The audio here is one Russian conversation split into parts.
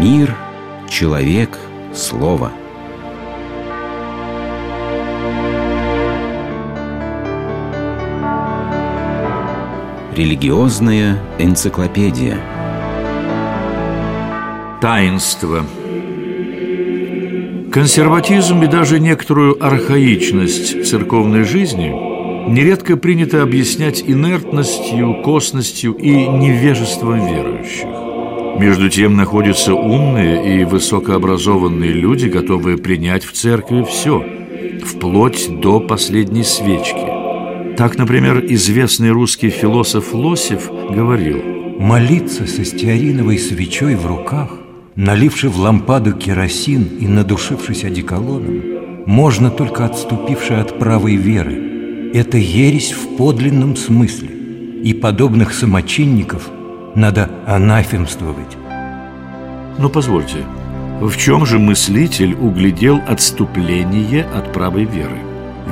Мир, человек, слово. Религиозная энциклопедия. Таинство. Консерватизм и даже некоторую архаичность церковной жизни нередко принято объяснять инертностью, косностью и невежеством верующих. Между тем находятся умные и высокообразованные люди, готовые принять в церкви все, вплоть до последней свечки. Так, например, известный русский философ Лосев говорил «Молиться со стеариновой свечой в руках – Наливши в лампаду керосин и надушившись одеколоном, можно только отступивши от правой веры. Это ересь в подлинном смысле, и подобных самочинников надо анафемствовать. Но позвольте, в чем же мыслитель углядел отступление от правой веры?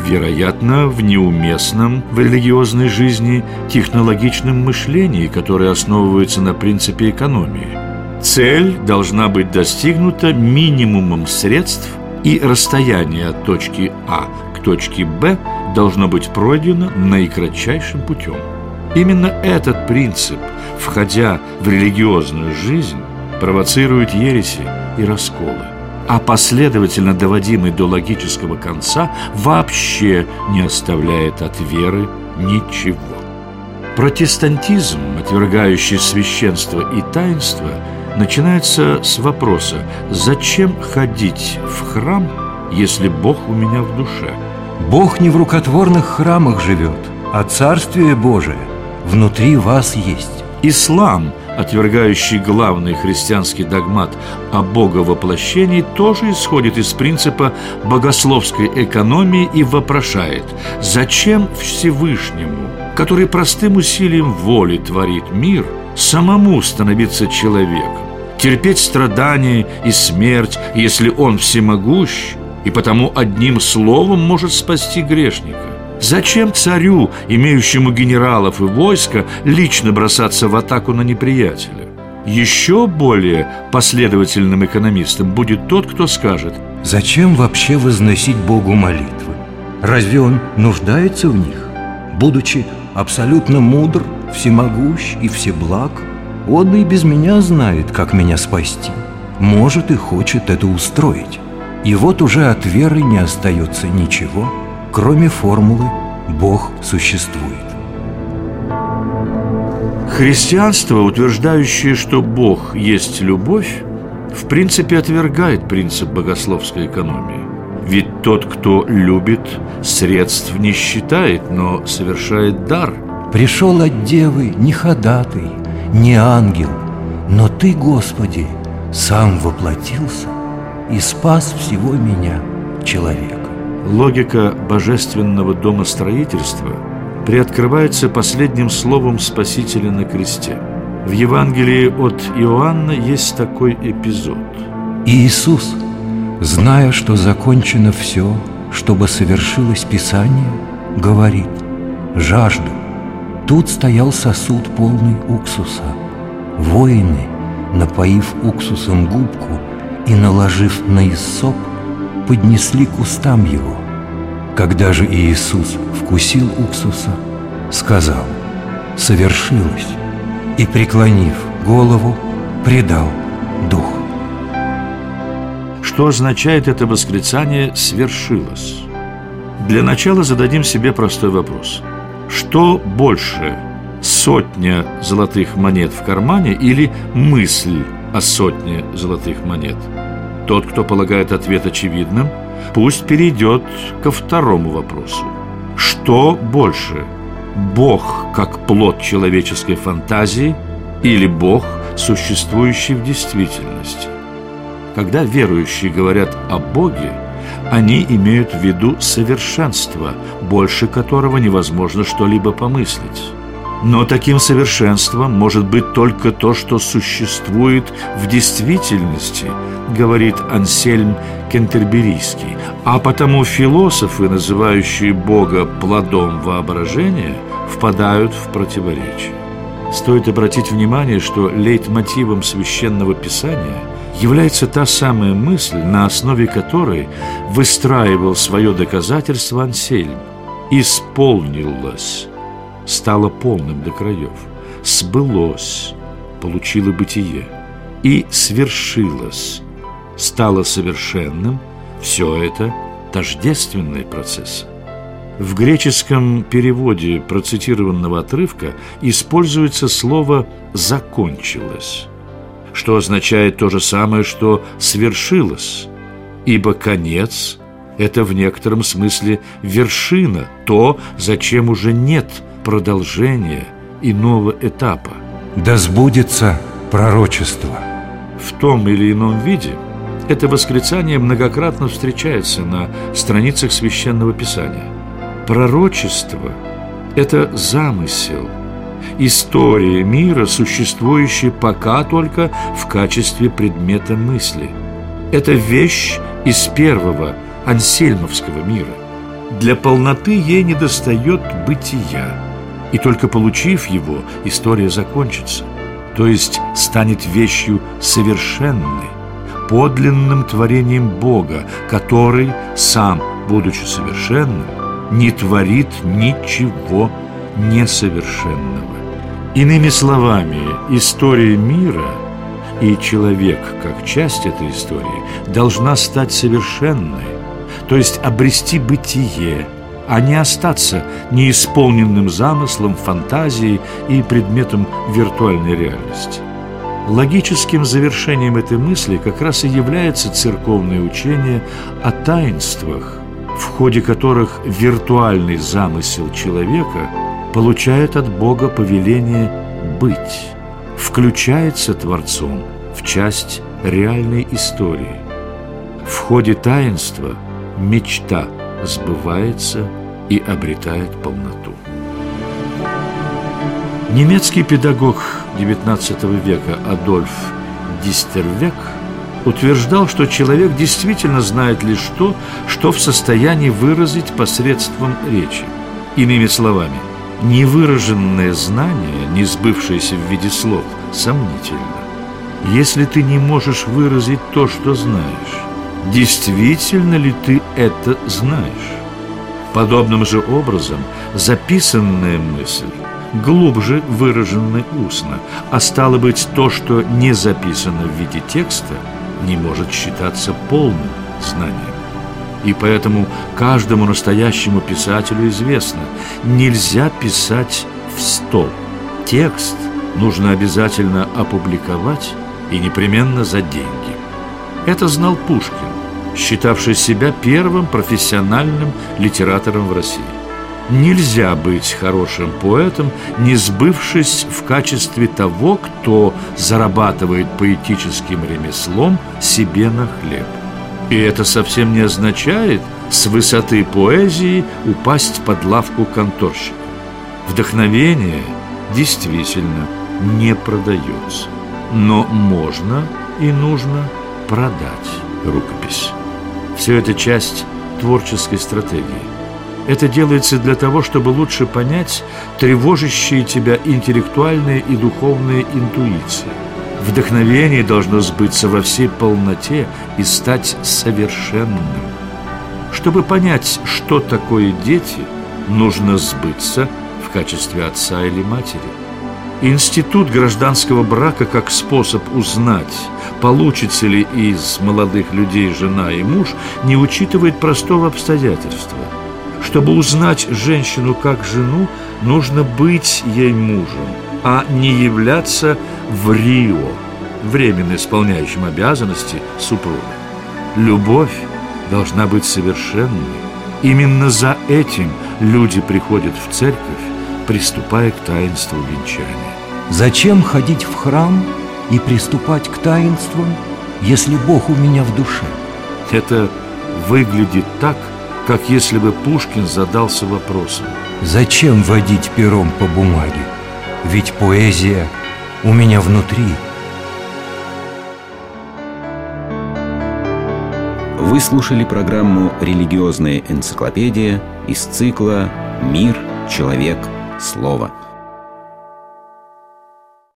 Вероятно, в неуместном в религиозной жизни технологичном мышлении, которое основывается на принципе экономии – Цель должна быть достигнута минимумом средств, и расстояние от точки А к точке Б должно быть пройдено наикратчайшим путем. Именно этот принцип, входя в религиозную жизнь, провоцирует ереси и расколы, а последовательно доводимый до логического конца вообще не оставляет от веры ничего. Протестантизм, отвергающий священство и таинство – начинается с вопроса «Зачем ходить в храм, если Бог у меня в душе?» Бог не в рукотворных храмах живет, а Царствие Божие внутри вас есть. Ислам, отвергающий главный христианский догмат о боговоплощении, тоже исходит из принципа богословской экономии и вопрошает «Зачем Всевышнему, который простым усилием воли творит мир, самому становиться человеком?» терпеть страдания и смерть, если Он всемогущ, и потому одним словом может спасти грешника. Зачем царю, имеющему генералов и войска, лично бросаться в атаку на неприятеля? Еще более последовательным экономистом будет тот, кто скажет Зачем вообще возносить Богу молитвы? Разве Он нуждается в них? Будучи абсолютно мудр, всемогущ и всеблаг – он и без меня знает, как меня спасти. Может и хочет это устроить. И вот уже от веры не остается ничего, кроме формулы «Бог существует». Христианство, утверждающее, что Бог есть любовь, в принципе отвергает принцип богословской экономии. Ведь тот, кто любит, средств не считает, но совершает дар. Пришел от девы не ходатай, не ангел, но Ты, Господи, сам воплотился и спас всего меня, человека. Логика божественного домостроительства приоткрывается последним словом Спасителя на кресте. В Евангелии от Иоанна есть такой эпизод. Иисус, зная, что закончено все, чтобы совершилось Писание, говорит «Жажду». Тут стоял сосуд полный уксуса. Воины, напоив уксусом губку и наложив на иссоп, поднесли к устам его. Когда же Иисус вкусил уксуса, сказал «Совершилось» и, преклонив голову, предал дух. Что означает это восклицание «свершилось»? Для начала зададим себе простой вопрос – что больше, сотня золотых монет в кармане или мысль о сотне золотых монет? Тот, кто полагает ответ очевидным, пусть перейдет ко второму вопросу. Что больше, Бог как плод человеческой фантазии или Бог, существующий в действительности? Когда верующие говорят о Боге – они имеют в виду совершенство, больше которого невозможно что-либо помыслить. Но таким совершенством может быть только то, что существует в действительности, говорит Ансельм Кентерберийский. А потому философы, называющие Бога плодом воображения, впадают в противоречие. Стоит обратить внимание, что лейтмотивом священного писания является та самая мысль, на основе которой выстраивал свое доказательство Ансельм. Исполнилось, стало полным до краев, сбылось, получило бытие. И свершилось, стало совершенным, все это тождественный процесс. В греческом переводе процитированного отрывка используется слово «закончилось», что означает то же самое, что «свершилось», ибо конец – это в некотором смысле вершина, то, зачем уже нет продолжения иного этапа. Да сбудется пророчество. В том или ином виде это восклицание многократно встречается на страницах Священного Писания. Пророчество – это замысел, история мира, существующая пока только в качестве предмета мысли. Это вещь из первого ансельмовского мира. Для полноты ей недостает бытия, и только получив его, история закончится, то есть станет вещью совершенной, подлинным творением Бога, который, сам будучи совершенным, не творит ничего несовершенного. Иными словами, история мира и человек, как часть этой истории, должна стать совершенной, то есть обрести бытие, а не остаться неисполненным замыслом, фантазией и предметом виртуальной реальности. Логическим завершением этой мысли как раз и является церковное учение о таинствах, в ходе которых виртуальный замысел человека получает от Бога повеление быть, включается Творцом в часть реальной истории. В ходе таинства мечта сбывается и обретает полноту. Немецкий педагог XIX века Адольф Дистервек – утверждал, что человек действительно знает лишь то, что в состоянии выразить посредством речи. Иными словами, невыраженное знание, не сбывшееся в виде слов, сомнительно. Если ты не можешь выразить то, что знаешь, действительно ли ты это знаешь? Подобным же образом записанная мысль глубже выраженной устно, а стало быть, то, что не записано в виде текста – не может считаться полным знанием. И поэтому каждому настоящему писателю известно, нельзя писать в стол. Текст нужно обязательно опубликовать и непременно за деньги. Это знал Пушкин, считавший себя первым профессиональным литератором в России. Нельзя быть хорошим поэтом, не сбывшись в качестве того, кто зарабатывает поэтическим ремеслом себе на хлеб. И это совсем не означает с высоты поэзии упасть под лавку конторщика. Вдохновение действительно не продается, но можно и нужно продать рукопись. Все это часть творческой стратегии. Это делается для того, чтобы лучше понять тревожащие тебя интеллектуальные и духовные интуиции. Вдохновение должно сбыться во всей полноте и стать совершенным. Чтобы понять, что такое дети, нужно сбыться в качестве отца или матери. Институт гражданского брака как способ узнать, получится ли из молодых людей жена и муж, не учитывает простого обстоятельства – чтобы узнать женщину как жену, нужно быть ей мужем, а не являться в Рио, временно исполняющим обязанности супруга. Любовь должна быть совершенной. Именно за этим люди приходят в церковь, приступая к таинству венчания. Зачем ходить в храм и приступать к таинствам, если Бог у меня в душе? Это выглядит так, как если бы Пушкин задался вопросом. Зачем водить пером по бумаге? Ведь поэзия у меня внутри. Вы слушали программу «Религиозная энциклопедия» из цикла «Мир, человек, слово».